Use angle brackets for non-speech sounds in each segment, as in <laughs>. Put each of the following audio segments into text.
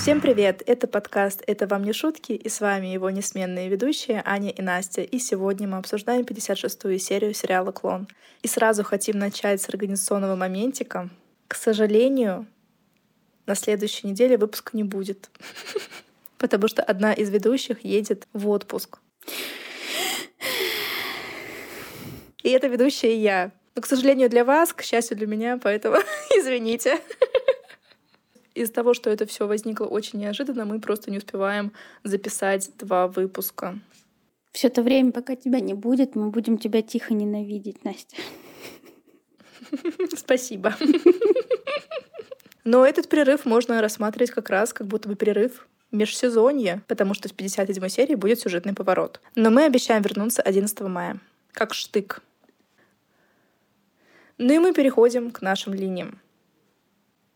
Всем привет! Это подкаст «Это вам не шутки» и с вами его несменные ведущие Аня и Настя. И сегодня мы обсуждаем 56-ю серию сериала «Клон». И сразу хотим начать с организационного моментика. К сожалению, на следующей неделе выпуска не будет, <laughs> потому что одна из ведущих едет в отпуск. И это ведущая я. Но, к сожалению, для вас, к счастью для меня, поэтому <laughs> извините. Из-за того, что это все возникло очень неожиданно, мы просто не успеваем записать два выпуска. Все это время, пока тебя не будет, мы будем тебя тихо ненавидеть, Настя. <laughs> Спасибо. Но этот перерыв можно рассматривать как раз как будто бы перерыв межсезонье, потому что в 57 серии будет сюжетный поворот. Но мы обещаем вернуться 11 мая. Как штык. Ну и мы переходим к нашим линиям.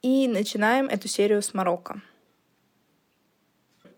И начинаем эту серию с Марокко.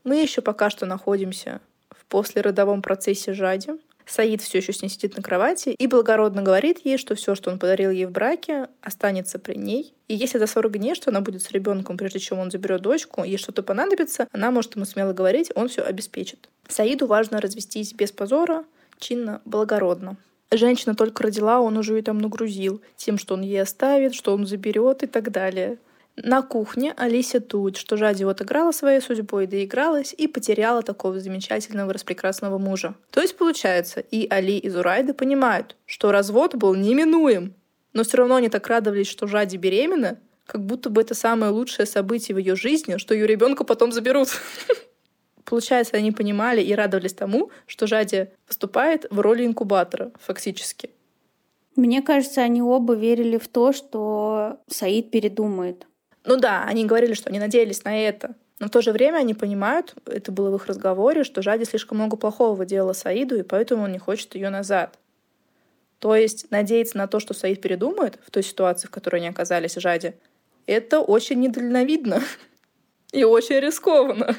Мы еще пока что находимся в послеродовом процессе Жади. Саид все еще с ней сидит на кровати и благородно говорит ей, что все, что он подарил ей в браке, останется при ней. И если за 40 дней, что она будет с ребенком, прежде чем он заберет дочку, ей что-то понадобится, она может ему смело говорить, он все обеспечит. Саиду важно развестись без позора, чинно, благородно. Женщина только родила, он уже ее там нагрузил тем, что он ей оставит, что он заберет и так далее. На кухне Алися тут, что Жади вот играла своей судьбой, доигралась и потеряла такого замечательного, распрекрасного мужа. То есть, получается, и Али, и Зурайда понимают, что развод был неминуем. Но все равно они так радовались, что Жади беременна, как будто бы это самое лучшее событие в ее жизни, что ее ребенка потом заберут. <laughs> Получается, они понимали и радовались тому, что Жади выступает в роли инкубатора, фактически. Мне кажется, они оба верили в то, что Саид передумает. Ну да, они говорили, что они надеялись на это. Но в то же время они понимают, это было в их разговоре, что Жади слишком много плохого делала Саиду, и поэтому он не хочет ее назад. То есть надеяться на то, что Саид передумает в той ситуации, в которой они оказались Жади, это очень недальновидно <laughs> и очень рискованно.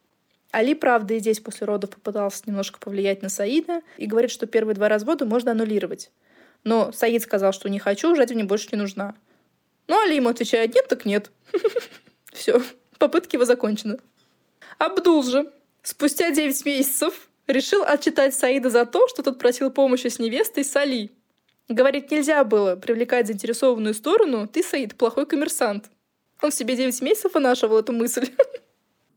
<laughs> Али, правда, и здесь после родов попытался немножко повлиять на Саида и говорит, что первые два развода можно аннулировать. Но Саид сказал, что не хочу, Жади мне больше не нужна. Ну, Али ему отвечает, нет, так нет. <laughs> Все, попытки его закончены. Абдул же спустя 9 месяцев решил отчитать Саида за то, что тот просил помощи с невестой Сали. Говорит, нельзя было привлекать заинтересованную сторону, ты, Саид, плохой коммерсант. Он в себе 9 месяцев вынашивал эту мысль. <laughs>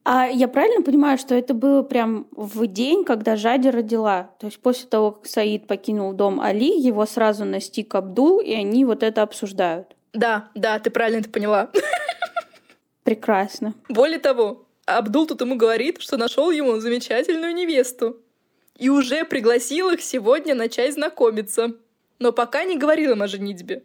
А я правильно понимаю, что это было прям в день, когда Жади родила? То есть после того, как Саид покинул дом Али, его сразу настиг Абдул, и они вот это обсуждают? Да, да, ты правильно это поняла. Прекрасно. Более того, Абдул тут ему говорит, что нашел ему замечательную невесту. И уже пригласил их сегодня начать знакомиться. Но пока не говорил им о женитьбе.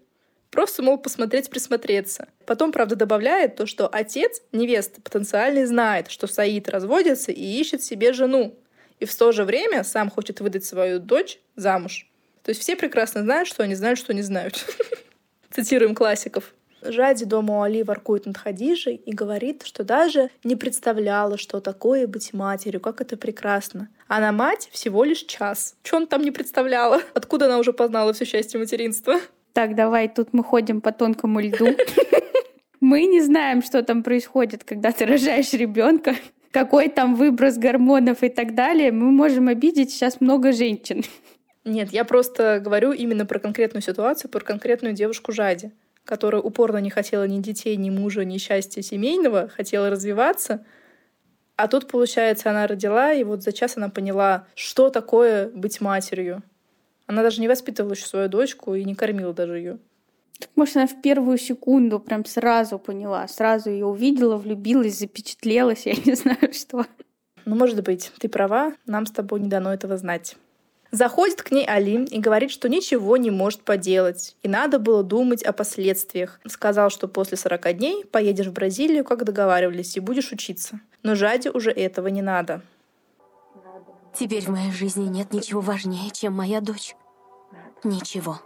Просто, мол, посмотреть, присмотреться. Потом, правда, добавляет то, что отец невесты потенциальный знает, что Саид разводится и ищет себе жену. И в то же время сам хочет выдать свою дочь замуж. То есть все прекрасно знают, что они знают, что не знают. <laughs> Цитируем классиков. Жади дома у Али воркует над Хадижей и говорит, что даже не представляла, что такое быть матерью, как это прекрасно. Она мать всего лишь час. Что он там не представляла? Откуда она уже познала все счастье материнства? Так, давай, тут мы ходим по тонкому льду. <laughs> Мы не знаем, что там происходит, когда ты рожаешь ребенка, <laughs> какой там выброс гормонов и так далее. Мы можем обидеть сейчас много женщин. Нет, я просто говорю именно про конкретную ситуацию, про конкретную девушку Жади, которая упорно не хотела ни детей, ни мужа, ни счастья семейного, хотела развиваться. А тут, получается, она родила, и вот за час она поняла, что такое быть матерью. Она даже не воспитывала еще свою дочку и не кормила даже ее. Так может, она в первую секунду прям сразу поняла, сразу ее увидела, влюбилась, запечатлелась, я не <laughs> знаю что. Ну, может быть, ты права, нам с тобой не дано этого знать. Заходит к ней Али и говорит, что ничего не может поделать, и надо было думать о последствиях. Сказал, что после 40 дней поедешь в Бразилию, как договаривались, и будешь учиться. Но Жаде уже этого не надо. Теперь в моей жизни нет ничего важнее, чем моя дочь. Ничего.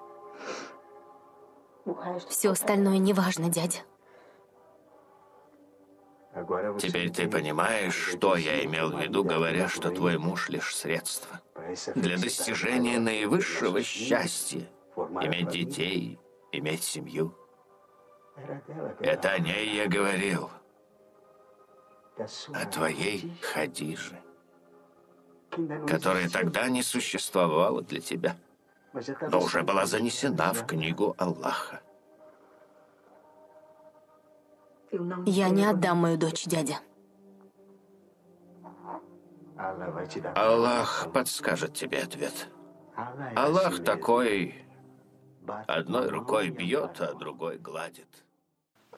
Все остальное не важно, дядя. Теперь ты понимаешь, что я имел в виду, говоря, что твой муж лишь средство для достижения наивысшего счастья. Иметь детей, иметь семью. Это о ней я говорил. о твоей Хадиже, которая тогда не существовала для тебя, но уже была занесена в книгу Аллаха. Я не отдам мою дочь, дядя. Аллах подскажет тебе ответ. Аллах такой, одной рукой бьет, а другой гладит.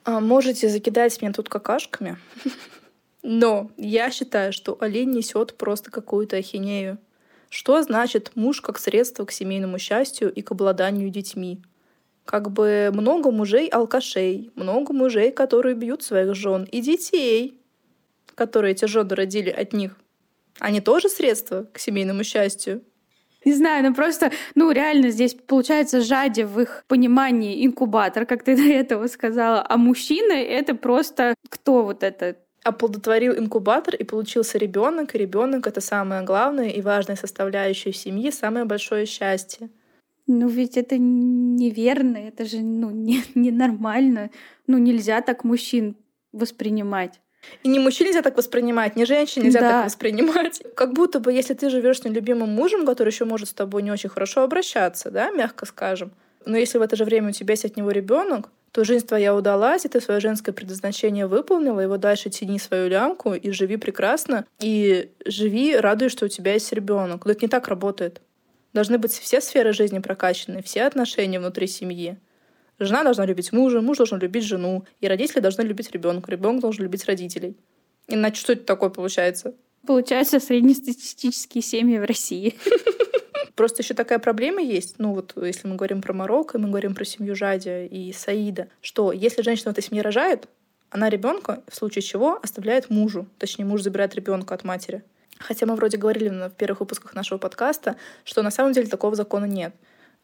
А можете закидать меня тут какашками, <laughs> но я считаю, что олень несет просто какую-то ахинею. Что значит муж как средство к семейному счастью и к обладанию детьми? Как бы много мужей-алкашей, много мужей, которые бьют своих жен, и детей, которые эти жены родили от них. Они тоже средства к семейному счастью. Не знаю, ну просто, ну реально здесь получается жади в их понимании инкубатор, как ты до этого сказала, а мужчина это просто кто вот это? Оплодотворил инкубатор и получился ребенок, ребенок это самое главное и важная составляющая семьи, самое большое счастье. Ну ведь это неверно, это же ну, не, <laughs> ненормально. Ну нельзя так мужчин воспринимать. И не мужчин нельзя так воспринимать, ни женщин нельзя да. так воспринимать. <laughs> Как будто бы, если ты живешь с нелюбимым мужем, который еще может с тобой не очень хорошо обращаться, да, мягко скажем. Но если в это же время у тебя есть от него ребенок, то жизнь твоя удалась, и ты свое женское предназначение выполнила, его дальше тяни свою лямку и живи прекрасно, и живи, радуясь, что у тебя есть ребенок. Но это не так работает. Должны быть все сферы жизни прокачаны, все отношения внутри семьи. Жена должна любить мужа, муж должен любить жену, и родители должны любить ребенка, ребенок должен любить родителей. Иначе что это такое получается? Получается среднестатистические семьи в России. <laughs> Просто еще такая проблема есть, ну вот если мы говорим про Марокко, мы говорим про семью Жадя и Саида, что если женщина в этой семье рожает, она ребенка, в случае чего, оставляет мужу. Точнее, муж забирает ребенка от матери. Хотя мы вроде говорили в первых выпусках нашего подкаста, что на самом деле такого закона нет.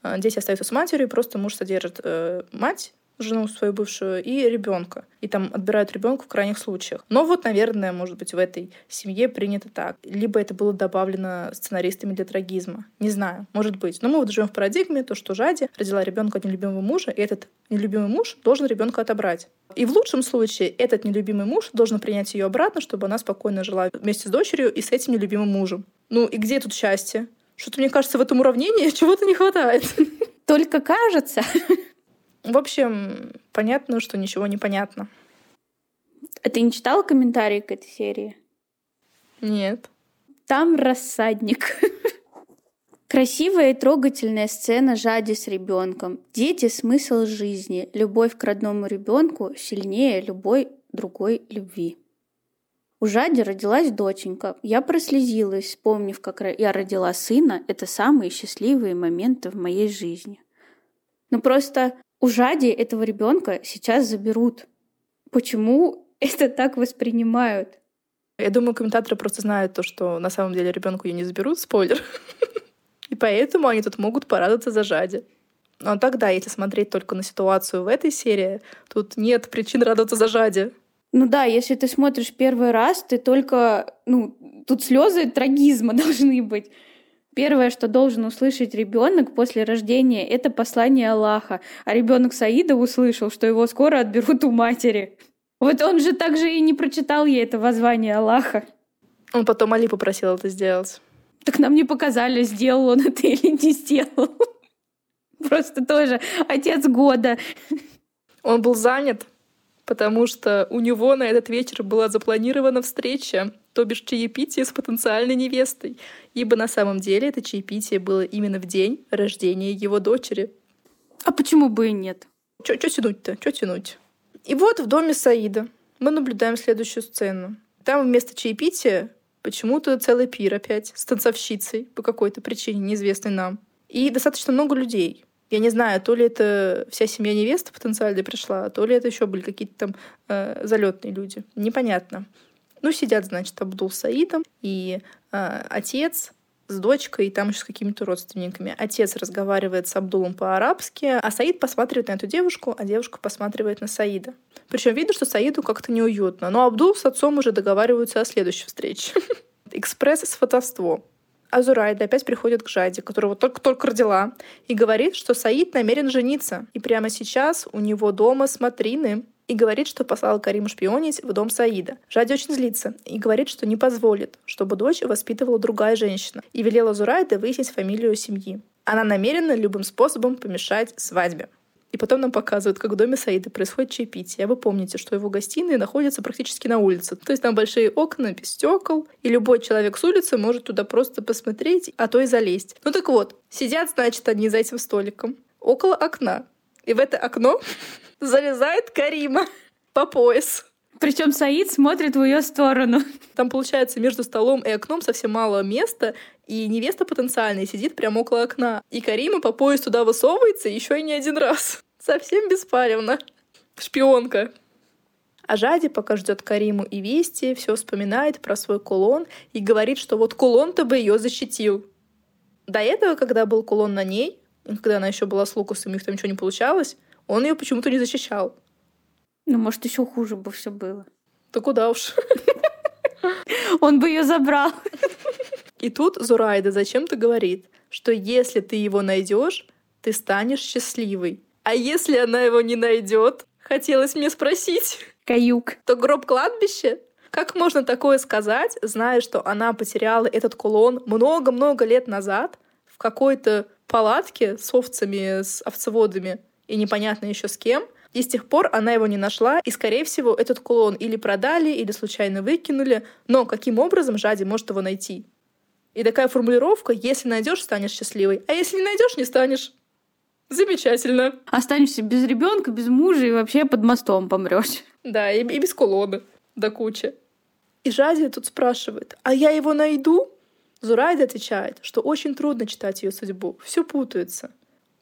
А, дети остаются с матерью, просто муж содержит э, мать, жену свою бывшую и ребенка. И там отбирают ребенка в крайних случаях. Но вот, наверное, может быть, в этой семье принято так. Либо это было добавлено сценаристами для трагизма. Не знаю, может быть. Но мы вот живем в парадигме, то, что Жади родила ребенка от нелюбимого мужа, и этот нелюбимый муж должен ребенка отобрать. И в лучшем случае этот нелюбимый муж должен принять ее обратно, чтобы она спокойно жила вместе с дочерью и с этим нелюбимым мужем. Ну и где тут счастье? Что-то, мне кажется, в этом уравнении чего-то не хватает. Только кажется. В общем, понятно, что ничего не понятно. А ты не читала комментарии к этой серии? Нет. Там рассадник. <laughs> Красивая и трогательная сцена жади с ребенком. Дети — смысл жизни. Любовь к родному ребенку сильнее любой другой любви. У Жади родилась доченька. Я прослезилась, вспомнив, как я родила сына. Это самые счастливые моменты в моей жизни. Но просто у Жади этого ребенка сейчас заберут. Почему <laughs> это так воспринимают? Я думаю, комментаторы просто знают то, что на самом деле ребенку ее не заберут, спойлер. <laughs> И поэтому они тут могут порадоваться за Жади. Но тогда, если смотреть только на ситуацию в этой серии, тут нет причин радоваться за Жади. Ну да, если ты смотришь первый раз, ты только, ну, тут слезы трагизма <laughs> должны быть. Первое, что должен услышать ребенок после рождения, это послание Аллаха. А ребенок Саида услышал, что его скоро отберут у матери. Вот он же также и не прочитал ей это воззвание Аллаха. Он потом Али попросил это сделать. Так нам не показали, сделал он это или не сделал. <laughs> Просто тоже отец года. Он был занят потому что у него на этот вечер была запланирована встреча, то бишь чаепитие с потенциальной невестой, ибо на самом деле это чаепитие было именно в день рождения его дочери. А почему бы и нет? Чё, чё тянуть-то? Чё тянуть? И вот в доме Саида мы наблюдаем следующую сцену. Там вместо чаепития почему-то целый пир опять с танцовщицей по какой-то причине, неизвестной нам. И достаточно много людей. Я не знаю, то ли это вся семья невесты потенциально пришла, то ли это еще были какие-то там э, залетные люди. Непонятно. Ну, сидят, значит, Абдул Саидом и э, отец с дочкой и там еще с какими-то родственниками. Отец разговаривает с Абдулом по-арабски, а Саид посматривает на эту девушку, а девушка посматривает на Саида. Причем видно, что Саиду как-то неуютно. Но Абдул с отцом уже договариваются о следующей встрече. <laughs> Экспресс с. Азурайда опять приходит к Жаде, которого только-только родила, и говорит, что Саид намерен жениться. И прямо сейчас у него дома смотрины и говорит, что послал Кариму шпионить в дом Саида. Жади очень злится и говорит, что не позволит, чтобы дочь воспитывала другая женщина, и велела Зурайде выяснить фамилию семьи. Она намерена любым способом помешать свадьбе. И потом нам показывают, как в доме Саида происходит чаепитие. А вы помните, что его гостиная находится практически на улице. То есть там большие окна без стекол, и любой человек с улицы может туда просто посмотреть, а то и залезть. Ну так вот, сидят, значит, они за этим столиком около окна. И в это окно <laughs> залезает Карима <laughs> по пояс. Причем Саид смотрит в ее сторону. Там, получается, между столом и окном совсем мало места, и невеста потенциальная сидит прямо около окна. И Карима по пояс туда высовывается еще и не один раз. Совсем беспаревно. Шпионка. А Жади, пока ждет Кариму и Вести, все вспоминает про свой кулон и говорит, что вот кулон-то бы ее защитил. До этого, когда был кулон на ней, когда она еще была с Лукасом, у них там ничего не получалось, он ее почему-то не защищал. Ну, может, еще хуже бы все было. Да куда уж. <laughs> Он бы ее забрал. <laughs> И тут Зурайда зачем-то говорит, что если ты его найдешь, ты станешь счастливой. А если она его не найдет, хотелось мне спросить. Каюк. То гроб кладбище? Как можно такое сказать, зная, что она потеряла этот кулон много-много лет назад в какой-то палатке с овцами, с овцеводами и непонятно еще с кем, и с тех пор она его не нашла, и, скорее всего, этот кулон или продали, или случайно выкинули. Но каким образом Жади может его найти? И такая формулировка «если найдешь, станешь счастливой», а если не найдешь, не станешь. Замечательно. Останешься без ребенка, без мужа и вообще под мостом помрешь. Да, и, и без кулона до кучи. И Жади тут спрашивает, а я его найду? Зурайда отвечает, что очень трудно читать ее судьбу, все путается.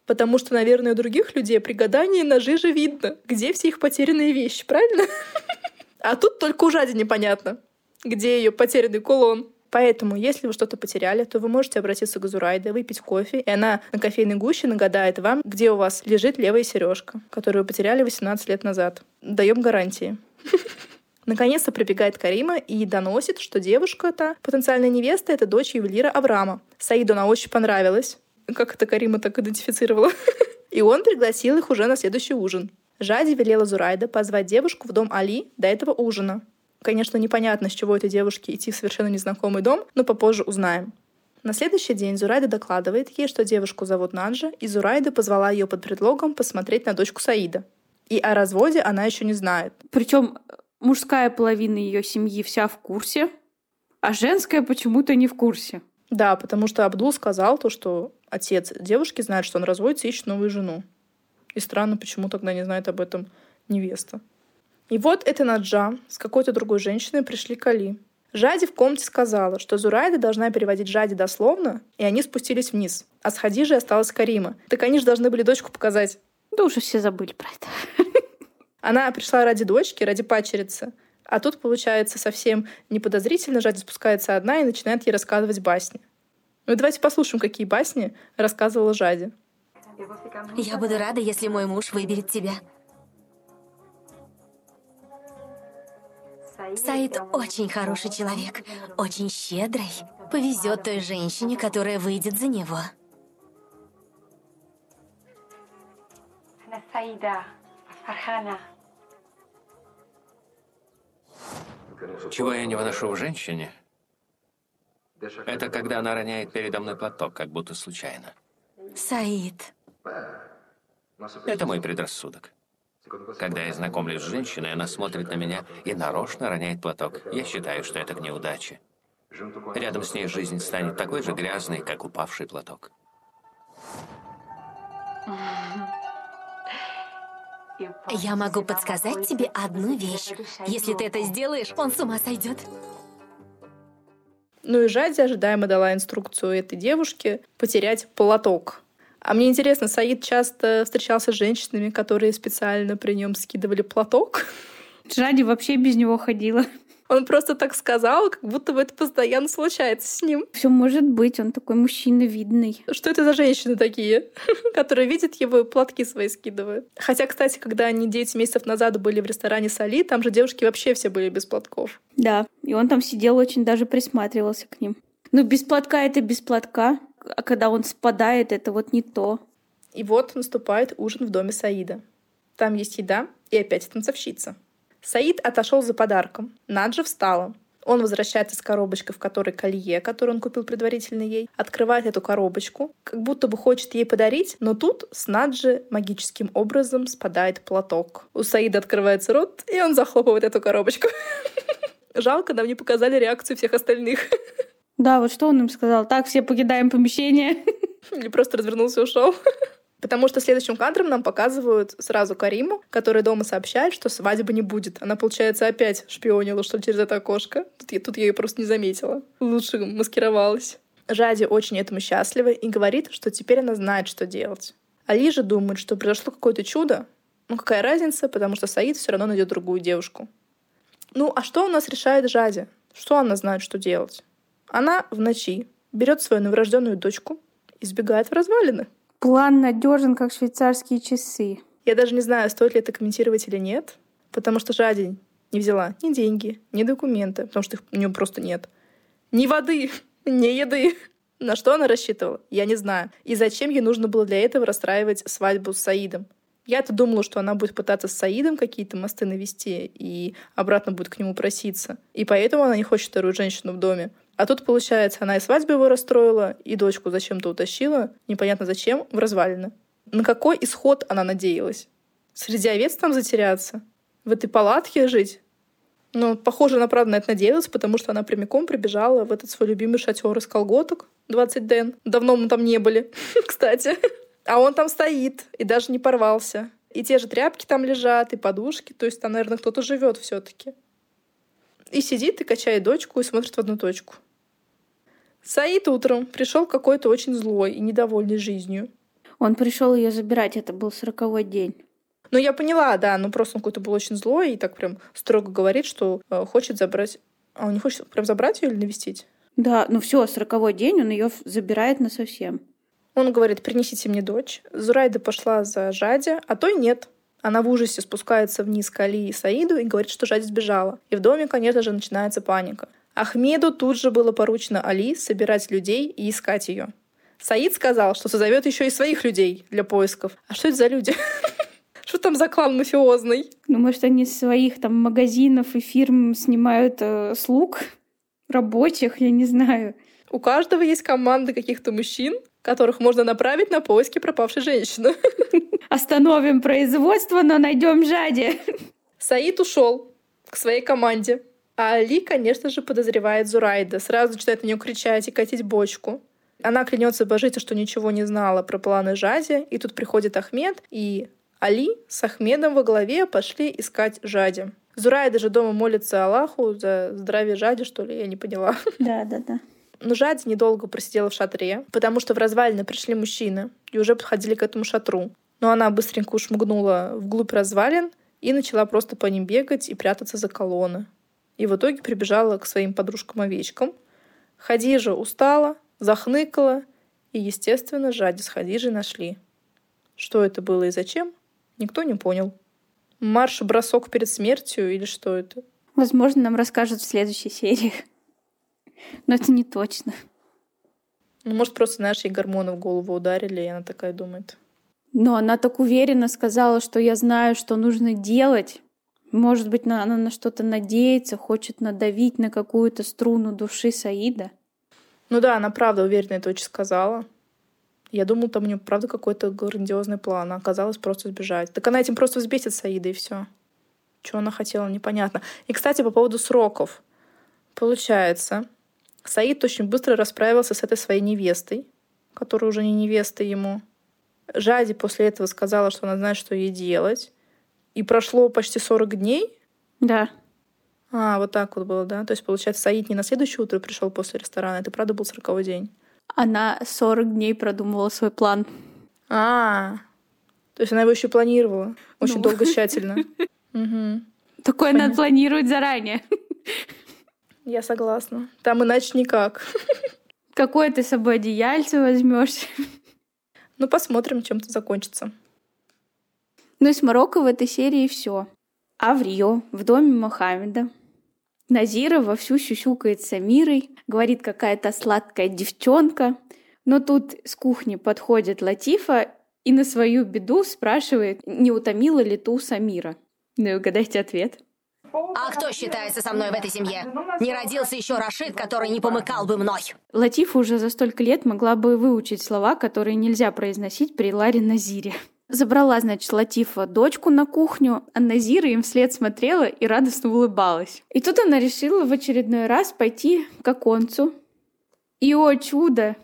Потому что, наверное, у других людей при гадании ножи же видно, где все их потерянные вещи, правильно? А тут только у Жади непонятно, где ее потерянный кулон. Поэтому, если вы что-то потеряли, то вы можете обратиться к Зурайде, выпить кофе, и она на кофейной гуще нагадает вам, где у вас лежит левая сережка, которую вы потеряли 18 лет назад. Даем гарантии. Наконец-то прибегает Карима и доносит, что девушка-то, потенциальная невеста, это дочь ювелира Авраама. Саиду она очень понравилась. Как это Карима так идентифицировала? <laughs> И он пригласил их уже на следующий ужин. Жади велела Зурайда позвать девушку в дом Али до этого ужина. Конечно, непонятно, с чего этой девушке идти в совершенно незнакомый дом, но попозже узнаем. На следующий день Зурайда докладывает ей, что девушку зовут Наджа, и Зурайда позвала ее под предлогом посмотреть на дочку Саида. И о разводе она еще не знает. Причем мужская половина ее семьи вся в курсе, а женская почему-то не в курсе. Да, потому что Абдул сказал то, что отец девушки знает, что он разводится и ищет новую жену. И странно, почему тогда не знает об этом невеста. И вот эта Наджа с какой-то другой женщиной пришли к Али. Жади в комнате сказала, что Зурайда должна переводить Жади дословно, и они спустились вниз. А с Хадижей осталась Карима. Так они же должны были дочку показать. Да уже все забыли про это. <laughs> Она пришла ради дочки, ради пачерицы. А тут, получается, совсем неподозрительно Жади спускается одна и начинает ей рассказывать басни. Ну давайте послушаем, какие басни рассказывала Жади. Я буду рада, если мой муж выберет тебя. Саид очень хороший человек, очень щедрый. Повезет той женщине, которая выйдет за него. Чего я не выношу в женщине, это когда она роняет передо мной платок, как будто случайно. Саид. Это мой предрассудок. Когда я знакомлюсь с женщиной, она смотрит на меня и нарочно роняет платок. Я считаю, что это к неудаче. Рядом с ней жизнь станет такой же грязной, как упавший платок. Я могу подсказать тебе одну вещь. Если ты это сделаешь, он с ума сойдет. Ну и Жади ожидаемо дала инструкцию этой девушке потерять платок. А мне интересно, Саид часто встречался с женщинами, которые специально при нем скидывали платок? Жади вообще без него ходила. Он просто так сказал, как будто бы это постоянно случается с ним. Все может быть, он такой мужчина видный. Что это за женщины такие, <laughs> которые видят его и платки свои скидывают? Хотя, кстати, когда они 9 месяцев назад были в ресторане Сали, там же девушки вообще все были без платков. Да, и он там сидел, очень даже присматривался к ним. Ну, без платка это без платка, а когда он спадает, это вот не то. И вот наступает ужин в доме Саида. Там есть еда и опять танцовщица. Саид отошел за подарком. Наджа встала. Он возвращается с коробочкой, в которой колье, которое он купил предварительно ей, открывает эту коробочку, как будто бы хочет ей подарить, но тут с Наджи магическим образом спадает платок. У Саида открывается рот, и он захлопывает эту коробочку. <laughs> Жалко, нам не показали реакцию всех остальных. Да, вот что он им сказал? Так, все покидаем помещение. <laughs> Или просто развернулся и ушел. <laughs> Потому что следующим кадром нам показывают сразу Кариму, которая дома сообщает, что свадьбы не будет. Она, получается, опять шпионила, что через это окошко. Тут я, тут я ее просто не заметила. Лучше маскировалась. Жади очень этому счастлива и говорит, что теперь она знает, что делать. Али же думает, что произошло какое-то чудо. Ну какая разница, потому что Саид все равно найдет другую девушку. Ну а что у нас решает Жади? Что она знает, что делать? Она в ночи берет свою новорожденную дочку и сбегает в развалины. План надежен, как швейцарские часы. Я даже не знаю, стоит ли это комментировать или нет, потому что Жадень не взяла ни деньги, ни документы, потому что их у нее просто нет. Ни воды, <laughs> ни еды. На что она рассчитывала? Я не знаю. И зачем ей нужно было для этого расстраивать свадьбу с Саидом? Я-то думала, что она будет пытаться с Саидом какие-то мосты навести и обратно будет к нему проситься. И поэтому она не хочет вторую женщину в доме. А тут, получается, она и свадьбу его расстроила, и дочку зачем-то утащила, непонятно зачем, в развалины. На какой исход она надеялась? Среди овец там затеряться? В этой палатке жить? Ну, похоже, она правда на это надеялась, потому что она прямиком прибежала в этот свой любимый шатер из колготок 20 ден. Давно мы там не были, <laughs> кстати. А он там стоит и даже не порвался. И те же тряпки там лежат, и подушки. То есть там, наверное, кто-то живет все-таки. И сидит и качает дочку и смотрит в одну точку. Саид утром пришел какой-то очень злой и недовольный жизнью. Он пришел ее забирать, это был сороковой день. Ну, я поняла, да, ну просто он какой-то был очень злой и так прям строго говорит, что э, хочет забрать... А он не хочет прям забрать ее или навестить? Да, ну все, сороковой день он ее забирает на совсем. Он говорит, принесите мне дочь. Зурайда пошла за Жади, а той нет. Она в ужасе спускается вниз к Али и Саиду и говорит, что Жади сбежала. И в доме, конечно же, начинается паника. Ахмеду тут же было поручено Али собирать людей и искать ее. Саид сказал, что созовет еще и своих людей для поисков. А что это за люди? <laughs> Что там за клан мафиозный? Ну, может, они своих там магазинов и фирм снимают э, слуг рабочих, я не знаю. У каждого есть команда каких-то мужчин, которых можно направить на поиски пропавшей женщины. <laughs> Остановим производство, но найдем Жади. Саид ушел к своей команде. А Али, конечно же, подозревает Зурайда. Сразу начинает на нее кричать и катить бочку. Она клянется божиться, что ничего не знала про планы Жади. И тут приходит Ахмед, и Али с Ахмедом во главе пошли искать Жади. Зурайда же дома молится Аллаху за здравие Жади, что ли, я не поняла. <laughs> Да, да, да. Но Жади недолго просидела в шатре, потому что в развалины пришли мужчины и уже подходили к этому шатру. Но она быстренько ушмыгнула вглубь развалин и начала просто по ним бегать и прятаться за колонны. И в итоге прибежала к своим подружкам-овечкам. Хадижа устала, захныкала, и, естественно, Жади с Хадижей нашли. Что это было и зачем, никто не понял. Марш-бросок перед смертью или что это? Возможно, нам расскажут в следующей серии. Но это не точно. Ну, может, просто, знаешь, ей гормоны в голову ударили, и она такая думает. Но она так уверенно сказала, что я знаю, что нужно делать. Может быть, она на что-то надеется, хочет надавить на какую-то струну души Саида. Ну да, она правда уверенно это очень сказала. Я думала, там у нее правда какой-то грандиозный план, а оказалось просто сбежать. Так она этим просто взбесит Саида, и все. Что она хотела, непонятно. И, кстати, по поводу сроков. Получается, Саид очень быстро расправился с этой своей невестой, которая уже не невеста ему. Жади после этого сказала, что она знает, что ей делать. И прошло почти 40 дней. Да. А, вот так вот было, да? То есть, получается, Саид не на следующее утро пришел после ресторана, это правда был 40 день. Она 40 дней продумывала свой план. А, то есть она его еще планировала. Очень ну. долго, тщательно. <laughs> Такое надо планировать заранее. <laughs> Я согласна. Там иначе никак. <laughs> Какое ты с собой одеяльце возьмешь? Ну, посмотрим, чем это закончится. Ну и с Марокко в этой серии все. А в Рио, в доме Мохаммеда, Назира вовсю щущукает с Амирой, говорит какая-то сладкая девчонка. Но тут с кухни подходит Латифа и на свою беду спрашивает, не утомила ли ту Самира. Ну и угадайте ответ. А кто считается со мной в этой семье? Не родился еще Рашид, который не помыкал бы мной. Латифа уже за столько лет могла бы выучить слова, которые нельзя произносить при Ларе Назире. Забрала, значит, Латифа дочку на кухню, а Назира им вслед смотрела и радостно улыбалась. И тут она решила в очередной раз пойти к оконцу. И, о чудо,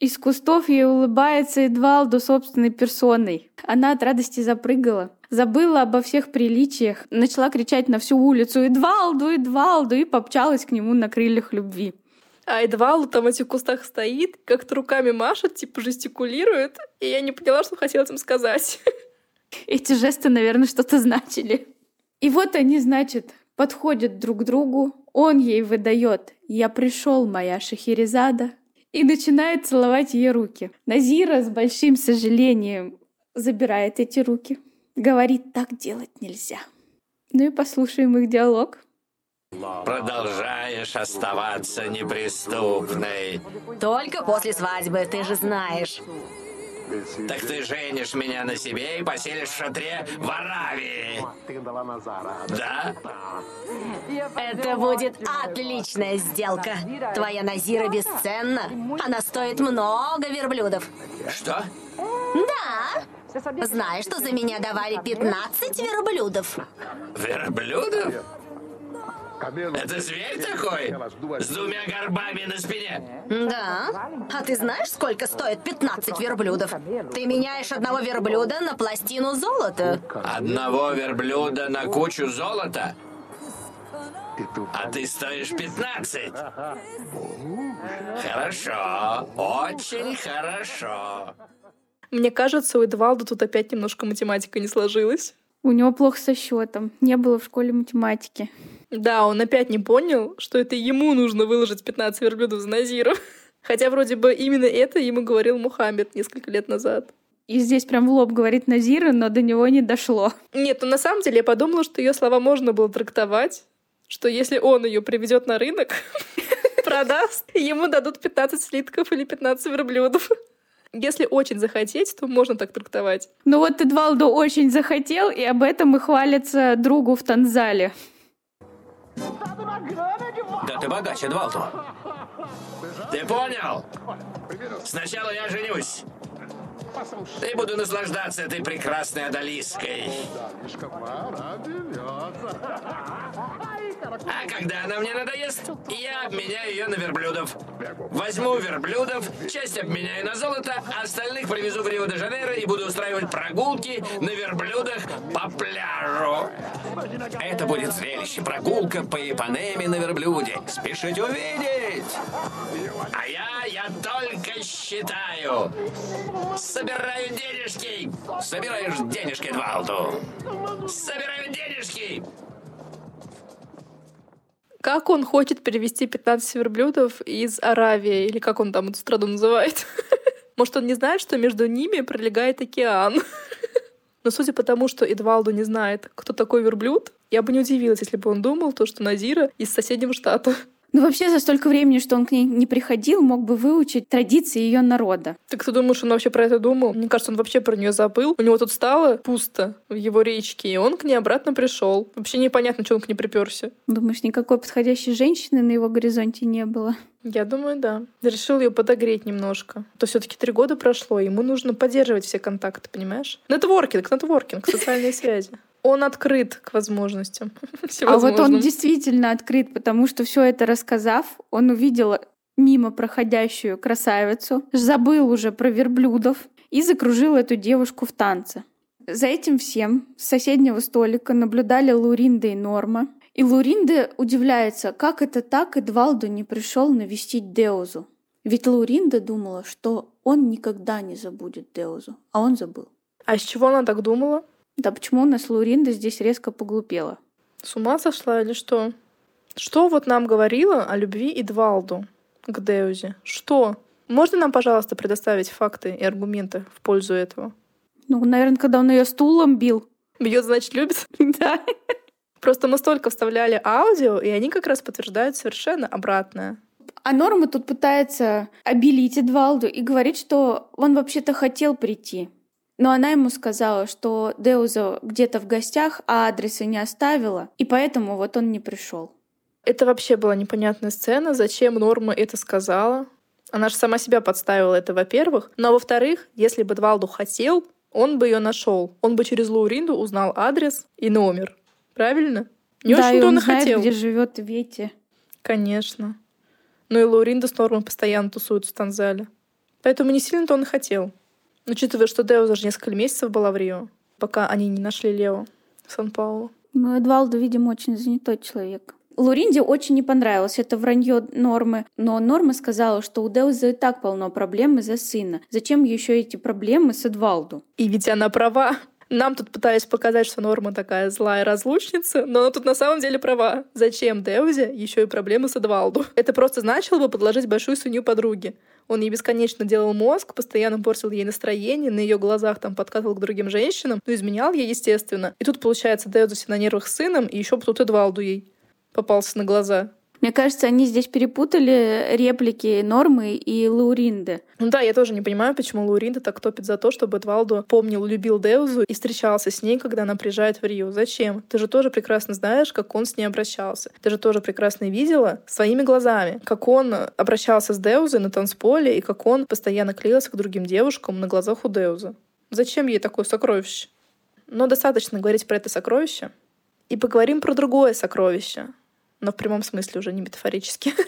из кустов ей улыбается Эдвалду собственной персоной. Она от радости запрыгала, забыла обо всех приличиях, начала кричать на всю улицу «Эдвалду! Эдвалду!» и попчалась к нему на крыльях любви. А Эдвалду там в этих кустах стоит, как-то руками машет, типа жестикулирует, и я не поняла, что хотела им сказать. <laughs> Эти жесты, наверное, что-то значили. И вот они, значит, подходят друг к другу, он ей выдает «Я пришел, моя Шахерезада», и начинает целовать ее руки. Назира с большим сожалением забирает эти руки. Говорит, так делать нельзя. Ну и послушаем их диалог. Продолжаешь оставаться неприступной. Только после свадьбы, ты же знаешь. Так ты женишь меня на себе и поселишь в шатре в Аравии. Да? Это будет отличная сделка. Твоя Назира бесценна. Она стоит много верблюдов. Что? Да. Знаешь, что за меня давали 15 верблюдов? Верблюдов? Это зверь такой? С двумя горбами на спине? Да. А ты знаешь, сколько стоит 15 верблюдов? Ты меняешь одного верблюда на пластину золота. Одного верблюда на кучу золота? А ты стоишь 15. Хорошо, очень хорошо. Мне кажется, у Эдвалда тут опять немножко математика не сложилась. У него плохо со счетом. Не было в школе математики. Да, он опять не понял, что это ему нужно выложить 15 верблюдов за Назиру. Хотя вроде бы именно это ему говорил Мухаммед несколько лет назад. И здесь прям в лоб говорит Назира, но до него не дошло. Нет, ну на самом деле я подумала, что ее слова можно было трактовать, что если он ее приведет на рынок, <laughs> продаст, ему дадут 15 слитков или 15 верблюдов. Если очень захотеть, то можно так трактовать. Ну вот Эдвалдо очень захотел, и об этом и хвалится другу в Танзале. Да ты богач, Эдвалду. Ты понял? Сначала я женюсь. И буду наслаждаться этой прекрасной Адалиской. А когда она мне надоест, я обменяю ее на верблюдов. Возьму верблюдов, часть обменяю на золото, а остальных привезу в Рио-де-Жанейро и буду устраивать прогулки на зрелище. Прогулка по Ипанеме на верблюде. Спешите увидеть! А я, я только считаю. Собираю денежки. Собираешь денежки, Двалду. Собираю денежки. Как он хочет перевести 15 верблюдов из Аравии, или как он там эту страну называет? <laughs> Может, он не знает, что между ними пролегает океан? <laughs> Но судя по тому, что Эдвалду не знает, кто такой верблюд, я бы не удивилась, если бы он думал, то, что Назира из соседнего штата. Ну, вообще, за столько времени, что он к ней не приходил, мог бы выучить традиции ее народа. Так ты думаешь, он вообще про это думал? Мне кажется, он вообще про нее забыл. У него тут стало пусто в его речке, и он к ней обратно пришел. Вообще непонятно, что он к ней приперся. Думаешь, никакой подходящей женщины на его горизонте не было? Я думаю, да. Решил ее подогреть немножко. То все-таки три года прошло, ему нужно поддерживать все контакты, понимаешь? Нетворкинг, нетворкинг, социальные связи он открыт к возможностям. <laughs> А вот он действительно открыт, потому что все это рассказав, он увидел мимо проходящую красавицу, забыл уже про верблюдов и закружил эту девушку в танце. За этим всем с соседнего столика наблюдали Луринда и Норма. И Луринда удивляется, как это так Эдвалду не пришел навестить Деузу. Ведь Луринда думала, что он никогда не забудет Деузу, а он забыл. А с чего она так думала? Да почему у нас Луринда здесь резко поглупела? С ума сошла или что? Что вот нам говорила о любви Идвалду к Деузе? Что? Можно нам, пожалуйста, предоставить факты и аргументы в пользу этого? Ну, наверное, когда он ее стулом бил. Бьет, значит, любит? <laughs> Да. Просто мы столько вставляли аудио, и они как раз подтверждают совершенно обратное. А Норма тут пытается обелить Эдвалду и говорит, что он вообще-то хотел прийти. Но она ему сказала, что Деуза где-то в гостях, а адреса не оставила, и поэтому вот он не пришел. Это вообще была непонятная сцена, зачем Норма это сказала. Она же сама себя подставила это, во-первых. Но во-вторых, если бы Двалду хотел, он бы ее нашел. Он бы через Лауринду узнал адрес и номер. Правильно? Не да, очень-то он, он знает, хотел. где живет Вети. Конечно. Ну и Лауринда с Нормой постоянно тусуют в Танзале. Поэтому не сильно-то он и хотел. Учитывая, что Део даже несколько месяцев была в Рио, пока они не нашли Лео в Сан-Паулу. Ну, Эдвалдо, видимо, очень занятой человек. Луринде очень не понравилось это вранье Нормы, но Норма сказала, что у Деуза и так полно проблем из-за сына. Зачем еще эти проблемы с Эдвалду? И ведь она права. Нам тут пытались показать, что Норма такая злая разлучница, но она тут на самом деле права. Зачем Деузе еще и проблемы с Эдвалду? Это просто значило бы подложить большую свинью подруге. Он ей бесконечно делал мозг, постоянно портил ей настроение, на ее глазах там подкатывал к другим женщинам, ну, изменял ей, естественно. И тут, получается, Деузе на нервах с сыном, и еще тут Эдвалду ей попался на глаза. Мне кажется, они здесь перепутали реплики Нормы и Лауринды. Ну да, я тоже не понимаю, почему Лауринда так топит за то, чтобы Эдвалду помнил, любил Деузу и встречался с ней, когда она приезжает в Рио. Зачем? Ты же тоже прекрасно знаешь, как он с ней обращался. Ты же тоже прекрасно видела своими глазами, как он обращался с Деузой на танцполе и как он постоянно клеился к другим девушкам на глазах у Деузы. Зачем ей такое сокровище? Но достаточно говорить про это сокровище. И поговорим про другое сокровище, но в прямом смысле уже не метафорически. <laughs>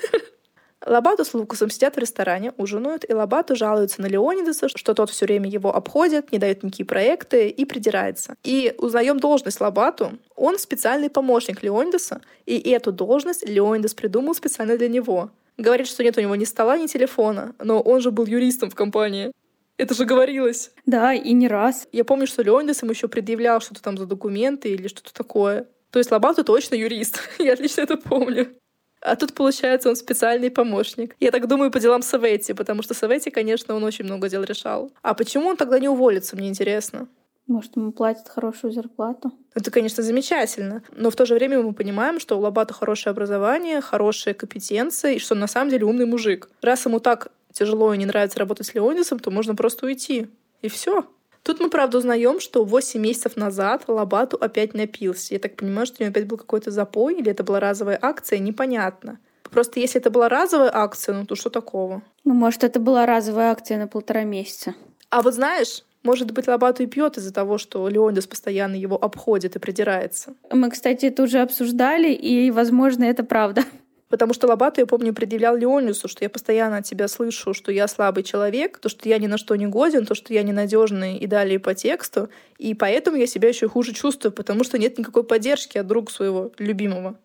Лабату с Лукасом сидят в ресторане, ужинают, и Лабату жалуется на Леонидаса, что тот все время его обходит, не дает никакие проекты и придирается. И узнаем должность Лабату. Он специальный помощник Леонидаса, и эту должность Леонидас придумал специально для него. Говорит, что нет у него ни стола, ни телефона, но он же был юристом в компании. Это же говорилось. Да, и не раз. Я помню, что Леонидас ему еще предъявлял что-то там за документы или что-то такое. То есть Лобату точно юрист. <laughs> Я отлично это помню. А тут, получается, он специальный помощник. Я так думаю по делам Савети, потому что Савети, конечно, он очень много дел решал. А почему он тогда не уволится, мне интересно. Может, ему платят хорошую зарплату? Это, конечно, замечательно. Но в то же время мы понимаем, что у Лобата хорошее образование, хорошие компетенции, и что он на самом деле умный мужик. Раз ему так тяжело и не нравится работать с Леонисом, то можно просто уйти. И все. Тут мы, правда, узнаем, что 8 месяцев назад Лабату опять напился. Я так понимаю, что у него опять был какой-то запой, или это была разовая акция, непонятно. Просто если это была разовая акция, ну то что такого? Ну, может, это была разовая акция на полтора месяца. А вот знаешь, может быть, Лобату и пьет из-за того, что Леонидас постоянно его обходит и придирается. Мы, кстати, это уже обсуждали, и, возможно, это правда. Потому что Лобату, я помню, предъявлял Леонису, что я постоянно от тебя слышу, что я слабый человек, то, что я ни на что не годен, то, что я ненадежный и далее по тексту. И поэтому я себя еще хуже чувствую, потому что нет никакой поддержки от друга своего любимого.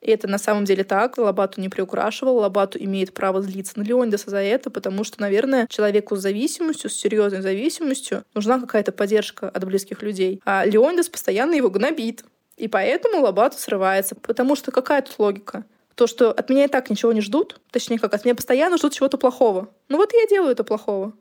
И это на самом деле так. Лобату не приукрашивал. Лобату имеет право злиться на Леонидаса за это, потому что, наверное, человеку с зависимостью, с серьезной зависимостью, нужна какая-то поддержка от близких людей. А Леонидас постоянно его гнобит. И поэтому Лобату срывается. Потому что какая тут логика? То, что от меня и так ничего не ждут, точнее как, от меня постоянно ждут чего-то плохого. Ну вот я делаю это плохого.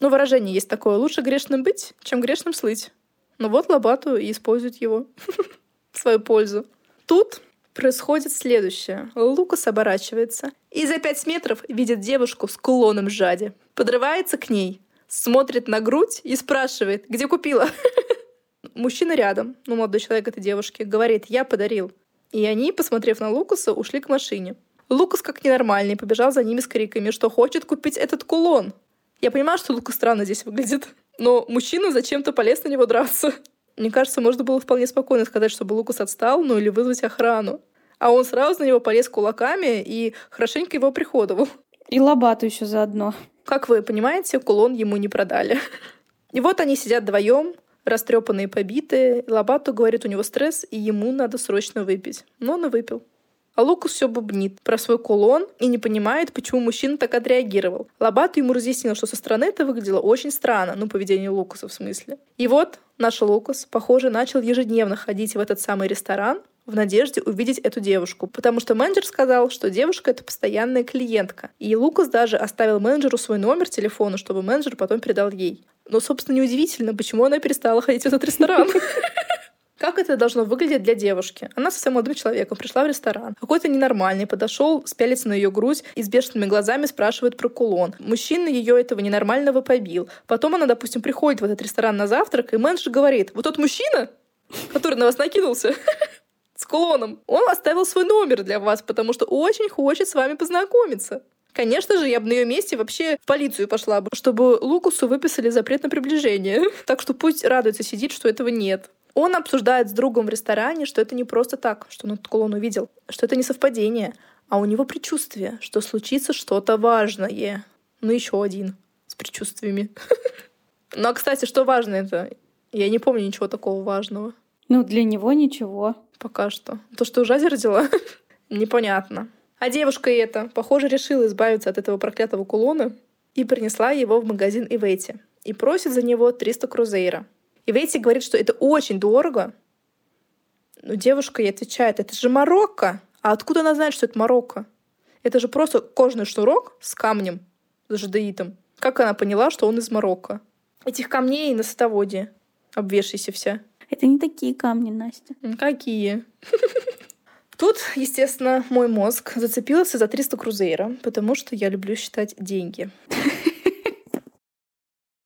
Ну, выражение есть такое. Лучше грешным быть, чем грешным слыть. Ну вот Лобату и использует его <laughs> в свою пользу. Тут происходит следующее. Лукас оборачивается и за пять метров видит девушку с кулоном жади. Подрывается к ней, смотрит на грудь и спрашивает, где купила. <laughs> Мужчина рядом, ну, молодой человек этой девушки, говорит, я подарил. И они, посмотрев на Лукаса, ушли к машине. Лукас, как ненормальный, побежал за ними с криками, что хочет купить этот кулон. Я понимаю, что Лукас странно здесь выглядит, но мужчина зачем-то полез на него драться. Мне кажется, можно было вполне спокойно сказать, чтобы Лукас отстал, ну или вызвать охрану. А он сразу на него полез кулаками и хорошенько его приходовал. И лобату еще заодно. Как вы понимаете, кулон ему не продали. И вот они сидят вдвоем, растрепанные, побитые. Лобату говорит, у него стресс, и ему надо срочно выпить. Но он и выпил. А Лукас все бубнит про свой кулон и не понимает, почему мужчина так отреагировал. Лобату ему разъяснил, что со стороны это выглядело очень странно, ну, поведение Лукаса в смысле. И вот наш Лукас, похоже, начал ежедневно ходить в этот самый ресторан, в надежде увидеть эту девушку, потому что менеджер сказал, что девушка — это постоянная клиентка. И Лукас даже оставил менеджеру свой номер телефона, чтобы менеджер потом передал ей. Но, собственно, неудивительно, почему она перестала ходить в этот ресторан. <laughs> Как это должно выглядеть для девушки? Она со своим молодым человеком пришла в ресторан. Какой-то ненормальный подошел, спялится на ее грудь и с бешеными глазами спрашивает про кулон. Мужчина ее этого ненормального побил. Потом она, допустим, приходит в этот ресторан на завтрак, и менеджер говорит, вот тот мужчина, который на вас накинулся, с кулоном, он оставил свой номер для вас, потому что очень хочет с вами познакомиться. Конечно же, я бы на ее месте вообще в полицию пошла бы, чтобы Лукусу выписали запрет на приближение. <laughs> Так что пусть радуется, сидит, что этого нет. Он обсуждает с другом в ресторане, что это не просто так, что он этот кулон увидел, что это не совпадение, а у него предчувствие, что случится что-то важное. Ну, еще один с предчувствиями. <laughs> Ну, а, кстати, что важно это? Я не помню ничего такого важного. Ну, для него ничего. Пока что. То, что уже родила, <laughs> непонятно. А девушка эта, похоже, решила избавиться от этого проклятого кулона и принесла его в магазин Ивейти. И просит за него 300 крузейра. И Вейти говорит, что это очень дорого. Но девушка ей отвечает, это же Марокко. А откуда она знает, что это Марокко? Это же просто кожный шнурок с камнем, с жадеитом. Как она поняла, что он из Марокко? Этих камней на садоводе обвешайся вся. Это не такие камни, Настя. Какие? Тут, естественно, мой мозг зацепился за 300 крузейра, потому что я люблю считать деньги.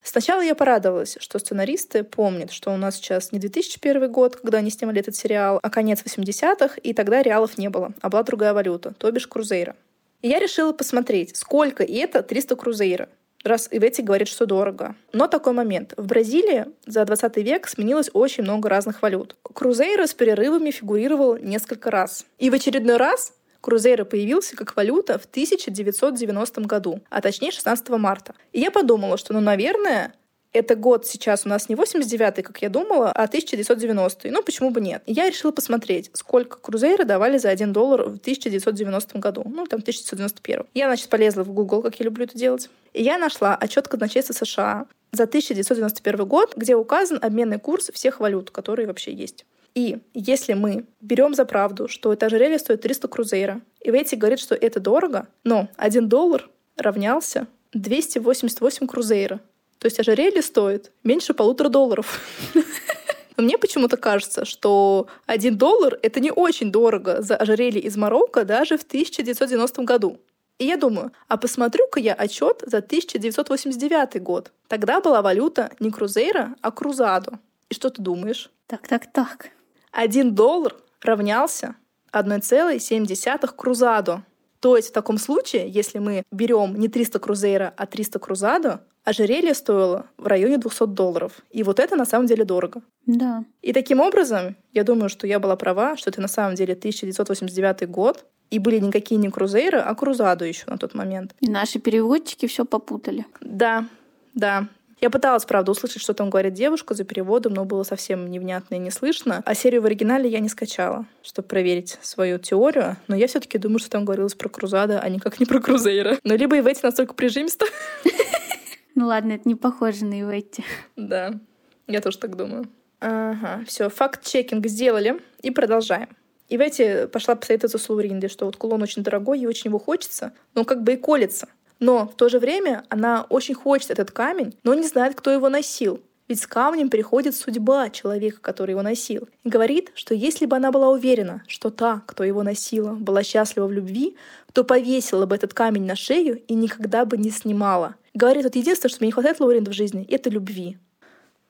Сначала я порадовалась, что сценаристы помнят, что у нас сейчас не 2001 год, когда они снимали этот сериал, а конец 80-х, и тогда реалов не было, а была другая валюта, то бишь крузейра. И я решила посмотреть, сколько и это 300 крузейра раз Ивети говорит, что дорого. Но такой момент. В Бразилии за 20 век сменилось очень много разных валют. Крузейро с перерывами фигурировал несколько раз. И в очередной раз Крузейро появился как валюта в 1990 году, а точнее 16 марта. И я подумала, что, ну, наверное, это год сейчас у нас не 89-й, как я думала, а 1990-й. Ну, почему бы нет? я решила посмотреть, сколько крузейры давали за 1 доллар в 1990 году. Ну, там, 1991. Я, значит, полезла в Google, как я люблю это делать. И я нашла отчет казначейства США за 1991 год, где указан обменный курс всех валют, которые вообще есть. И если мы берем за правду, что это ожерелье стоит 300 крузейра, и Ветти говорит, что это дорого, но 1 доллар равнялся 288 крузейра. То есть ожерелье стоит меньше полутора долларов. <laughs> Но мне почему-то кажется, что 1 доллар — это не очень дорого за ожерелье из Марокко даже в 1990 году. И я думаю, а посмотрю-ка я отчет за 1989 год. Тогда была валюта не крузейра, а крузадо. И что ты думаешь? Так, так, так. 1 доллар равнялся 1,7 крузадо. То есть в таком случае, если мы берем не 300 крузейра, а 300 крузадо, ожерелье стоило в районе 200 долларов. И вот это на самом деле дорого. Да. И таким образом, я думаю, что я была права, что это на самом деле 1989 год, и были никакие не крузейры, а крузадо еще на тот момент. И наши переводчики все попутали. Да, да. Я пыталась, правда, услышать, что там говорит девушка за переводом, но было совсем невнятно и не слышно. А серию в оригинале я не скачала, чтобы проверить свою теорию. Но я все таки думаю, что там говорилось про Крузада, а никак не про Крузейра. Но либо и в эти настолько прижимисто. <laughs> Ну ладно, это не похоже на Иветти. Да, я тоже так думаю. Ага, все, факт-чекинг сделали и продолжаем. И в эти пошла посоветоваться с Луринды, что вот кулон очень дорогой, ей очень его хочется, но как бы и колется. Но в то же время она очень хочет этот камень, но не знает, кто его носил. Ведь с камнем приходит судьба человека, который его носил. И говорит, что если бы она была уверена, что та, кто его носила, была счастлива в любви, то повесила бы этот камень на шею и никогда бы не снимала. Говорит, вот единственное, что мне не хватает Лоуренда в жизни, это любви.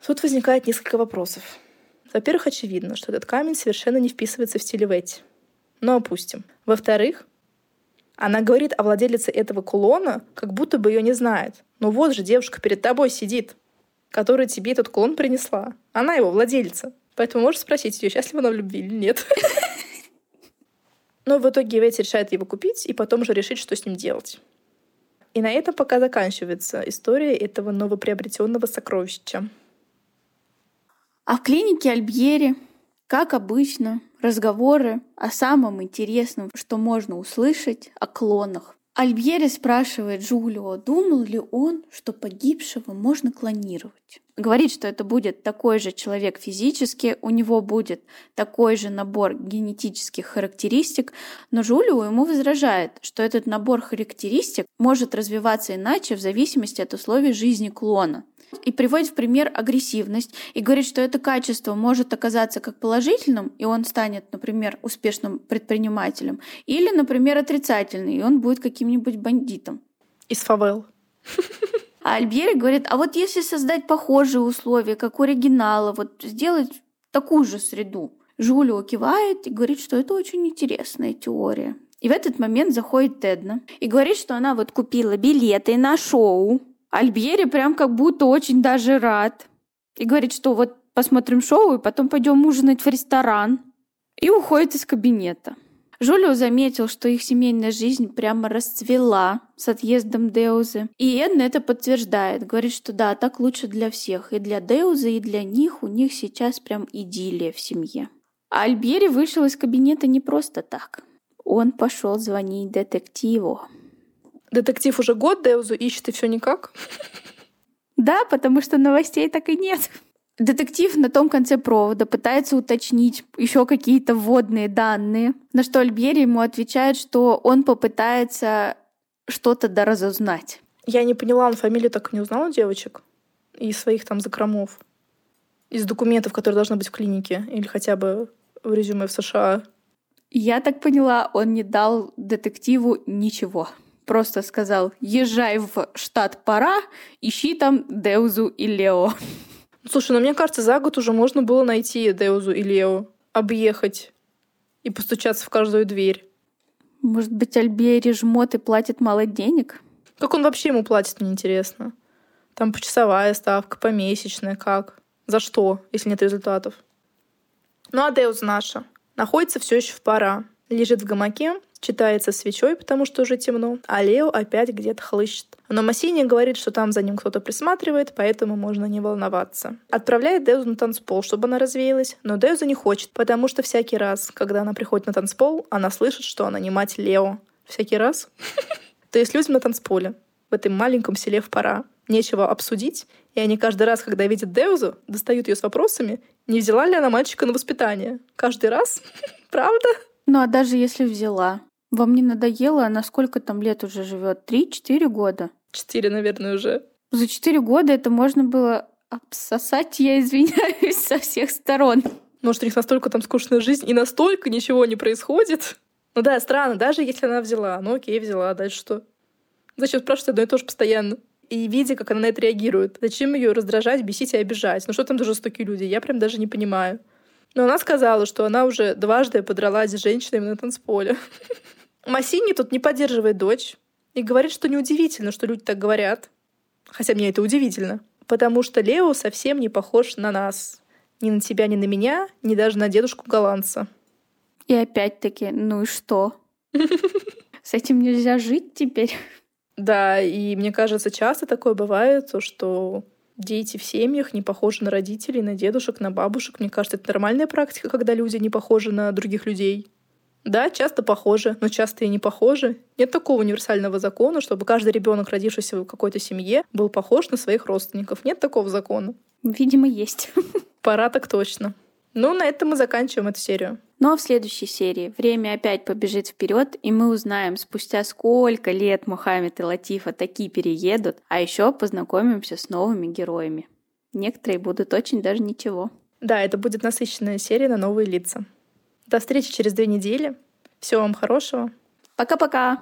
Тут возникает несколько вопросов. Во-первых, очевидно, что этот камень совершенно не вписывается в стиль Ветти. Но опустим. Во-вторых, она говорит о владелице этого кулона, как будто бы ее не знает. Но вот же девушка перед тобой сидит, которая тебе этот кулон принесла. Она его владелица. Поэтому можешь спросить ее, счастлива она в любви или нет. <laughs> Но в итоге Ветти решает его купить и потом же решить, что с ним делать. И на этом пока заканчивается история этого новоприобретенного сокровища. А в клинике Альбьери, как обычно, разговоры о самом интересном, что можно услышать, о клонах. Альбьери спрашивает Джулио, думал ли он, что погибшего можно клонировать. Говорит, что это будет такой же человек физически, у него будет такой же набор генетических характеристик, но Джулио ему возражает, что этот набор характеристик может развиваться иначе в зависимости от условий жизни клона. И приводит в пример агрессивность и говорит, что это качество может оказаться как положительным, и он станет, например, успешным предпринимателем, или, например, отрицательным, и он будет каким-нибудь бандитом. Из фавел. А Альбьери говорит, а вот если создать похожие условия, как у оригинала, вот сделать такую же среду. Жулио кивает и говорит, что это очень интересная теория. И в этот момент заходит Тедна и говорит, что она вот купила билеты на шоу. Альбьери прям как будто очень даже рад. И говорит, что вот посмотрим шоу и потом пойдем ужинать в ресторан. И уходит из кабинета. Жулио заметил, что их семейная жизнь прямо расцвела с отъездом Деузы. И Эдна это подтверждает. Говорит, что да, так лучше для всех. И для Деузы, и для них. У них сейчас прям идиллия в семье. А Альбери вышел из кабинета не просто так. Он пошел звонить детективу. Детектив уже год Деузу ищет и все никак? Да, потому что новостей так и нет. Детектив на том конце провода пытается уточнить еще какие-то вводные данные, на что Альбери ему отвечает, что он попытается что-то доразузнать. Я не поняла, он фамилию так и не узнал у девочек? Из своих там закромов? Из документов, которые должны быть в клинике? Или хотя бы в резюме в США? Я так поняла, он не дал детективу ничего. Просто сказал, езжай в штат Пара, ищи там Деузу и Лео. Слушай, ну мне кажется, за год уже можно было найти Деузу и Лео, объехать и постучаться в каждую дверь. Может быть, Альбери жмот и платит мало денег? Как он вообще ему платит, мне интересно. Там почасовая ставка, помесячная, как? За что, если нет результатов? Ну а Деуз наша находится все еще в пора. Лежит в гамаке, читается свечой, потому что уже темно, а Лео опять где-то хлыщет. Но Массини говорит, что там за ним кто-то присматривает, поэтому можно не волноваться. Отправляет Деузу на танцпол, чтобы она развеялась, но Деуза не хочет, потому что всякий раз, когда она приходит на танцпол, она слышит, что она не мать Лео. Всякий раз? <laughs> То есть людям на танцполе, в этом маленьком селе в пора, нечего обсудить, и они каждый раз, когда видят Деузу, достают ее с вопросами, не взяла ли она мальчика на воспитание. Каждый раз? <laughs> Правда? Ну а даже если взяла, вам не надоело, она сколько там лет уже живет? Три-четыре года? Четыре, наверное, уже. За четыре года это можно было обсосать, я извиняюсь, со всех сторон. Может, у них настолько там скучная жизнь и настолько ничего не происходит? Ну да, странно, даже если она взяла. Ну окей, взяла, а дальше что? Зачем спрашивать одно и то же постоянно? И видя, как она на это реагирует. Зачем ее раздражать, бесить и обижать? Ну что там за жестокие люди? Я прям даже не понимаю. Но она сказала, что она уже дважды подралась с женщинами на танцполе. <laughs> Массини тут не поддерживает дочь и говорит, что неудивительно, что люди так говорят. Хотя мне это удивительно. Потому что Лео совсем не похож на нас. Ни на тебя, ни на меня, ни даже на дедушку голландца. И опять-таки, ну и что? <laughs> С этим нельзя жить теперь. Да, и мне кажется, часто такое бывает, что дети в семьях не похожи на родителей, на дедушек, на бабушек. Мне кажется, это нормальная практика, когда люди не похожи на других людей. Да, часто похожи, но часто и не похожи. Нет такого универсального закона, чтобы каждый ребенок, родившийся в какой-то семье, был похож на своих родственников. Нет такого закона. Видимо, есть. Пора так точно. Ну, на этом мы заканчиваем эту серию. Ну а в следующей серии время опять побежит вперед, и мы узнаем, спустя сколько лет Мухаммед и Латифа такие переедут, а еще познакомимся с новыми героями. Некоторые будут очень даже ничего. Да, это будет насыщенная серия на новые лица. До встречи через две недели. Всего вам хорошего. Пока-пока.